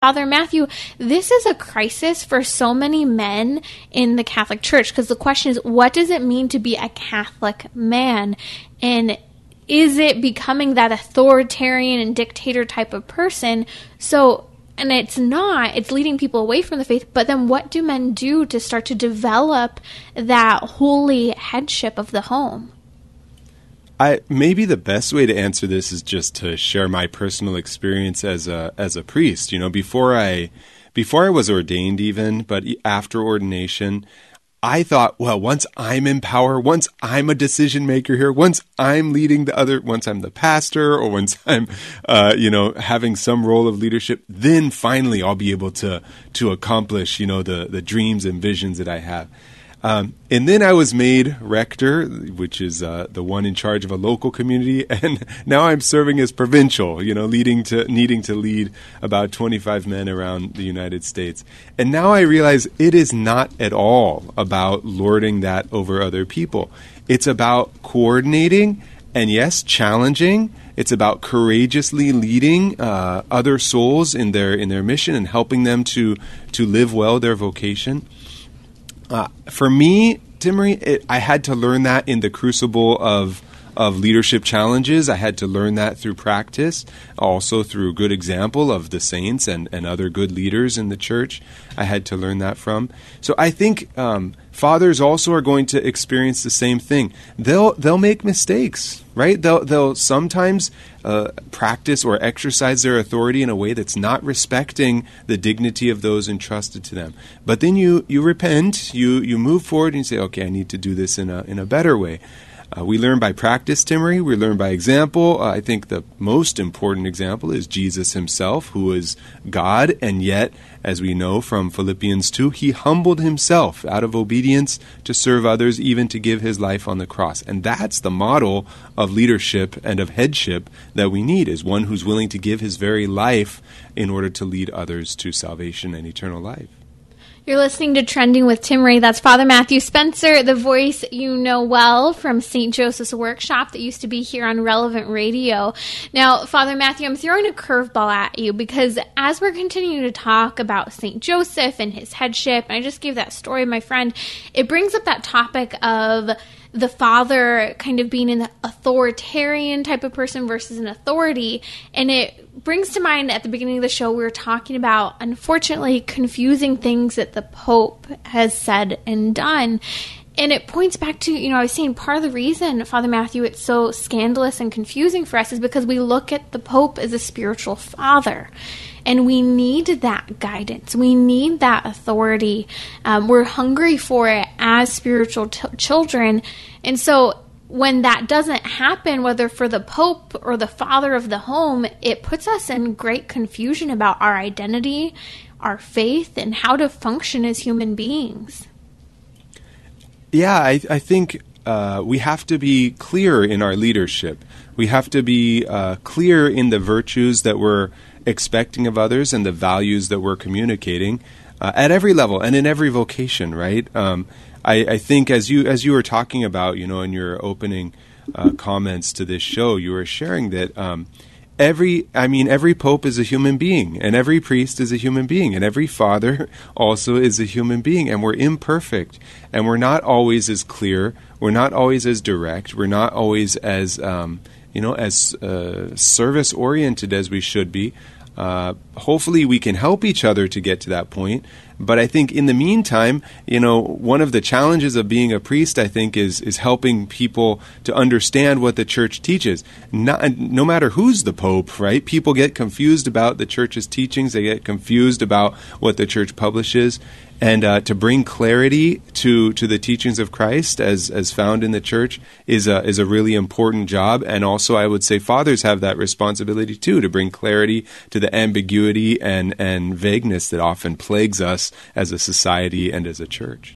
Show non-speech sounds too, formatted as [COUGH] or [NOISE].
Father Matthew, this is a crisis for so many men in the Catholic Church because the question is what does it mean to be a Catholic man? And is it becoming that authoritarian and dictator type of person? So, and it's not, it's leading people away from the faith. But then what do men do to start to develop that holy headship of the home? I maybe the best way to answer this is just to share my personal experience as a as a priest. You know, before I before I was ordained even, but after ordination, I thought, well, once I'm in power, once I'm a decision maker here, once I'm leading the other, once I'm the pastor, or once [LAUGHS] I'm, uh, you know, having some role of leadership, then finally I'll be able to to accomplish, you know, the the dreams and visions that I have. Um, and then I was made rector, which is uh, the one in charge of a local community, [LAUGHS] and now I'm serving as provincial. You know, leading to needing to lead about 25 men around the United States. And now I realize it is not at all about lording that over other people. It's about coordinating and yes, challenging. It's about courageously leading uh, other souls in their in their mission and helping them to to live well their vocation. Uh, for me, Timmerie, it, I had to learn that in the crucible of of leadership challenges. I had to learn that through practice, also through good example of the saints and, and other good leaders in the church. I had to learn that from. So I think um, fathers also are going to experience the same thing. They'll they'll make mistakes, right? They'll they'll sometimes uh, practice or exercise their authority in a way that's not respecting the dignity of those entrusted to them. But then you you repent, you you move forward, and you say, okay, I need to do this in a in a better way. Uh, we learn by practice, Timmerie. We learn by example. Uh, I think the most important example is Jesus himself, who is God, and yet, as we know from Philippians 2, he humbled himself out of obedience to serve others, even to give his life on the cross. And that's the model of leadership and of headship that we need, is one who's willing to give his very life in order to lead others to salvation and eternal life. You're listening to Trending with Timmerie. That's Father Matthew Spencer, the voice you know well from St. Joseph's Workshop that used to be here on Relevant Radio. Now, Father Matthew, I'm throwing a curveball at you because as we're continuing to talk about St. Joseph and his headship, and I just gave that story of my friend, it brings up that topic of the father kind of being an authoritarian type of person versus an authority. And it brings to mind at the beginning of the show, we were talking about, unfortunately, confusing things that the Pope has said and done. And it points back to, you know, I was saying part of the reason, Father Matthew, it's so scandalous and confusing for us is because we look at the Pope as a spiritual father. And we need that guidance. We need that authority. Um, we're hungry for it as spiritual t- children. And so when that doesn't happen, whether for the Pope or the father of the home, it puts us in great confusion about our identity, our faith, and how to function as human beings. Yeah, I, I think uh, we have to be clear in our leadership. We have to be uh, clear in the virtues that we're expecting of others and the values that we're communicating uh, at every level and in every vocation, right? Um, I, I, think as you as you were talking about, you know, in your opening uh, comments to this show, you were sharing that um, every I mean every pope is a human being, and every priest is a human being, and every father [LAUGHS] also is a human being, and we're imperfect, and we're not always as clear, we're not always as direct, we're not always as um, you know as uh, service oriented as we should be. Uh, hopefully, we can help each other to get to that point. But I think in the meantime, you know, one of the challenges of being a priest, I think, is is helping people to understand what the church teaches. Not, no matter who's the pope, right? People get confused about the church's teachings. They get confused about what the church publishes, and uh, to bring clarity to to the teachings of Christ as as found in the church is a is a really important job. And also, I would say fathers have that responsibility too to bring clarity to the ambiguity and and vagueness that often plagues us as a society and as a church.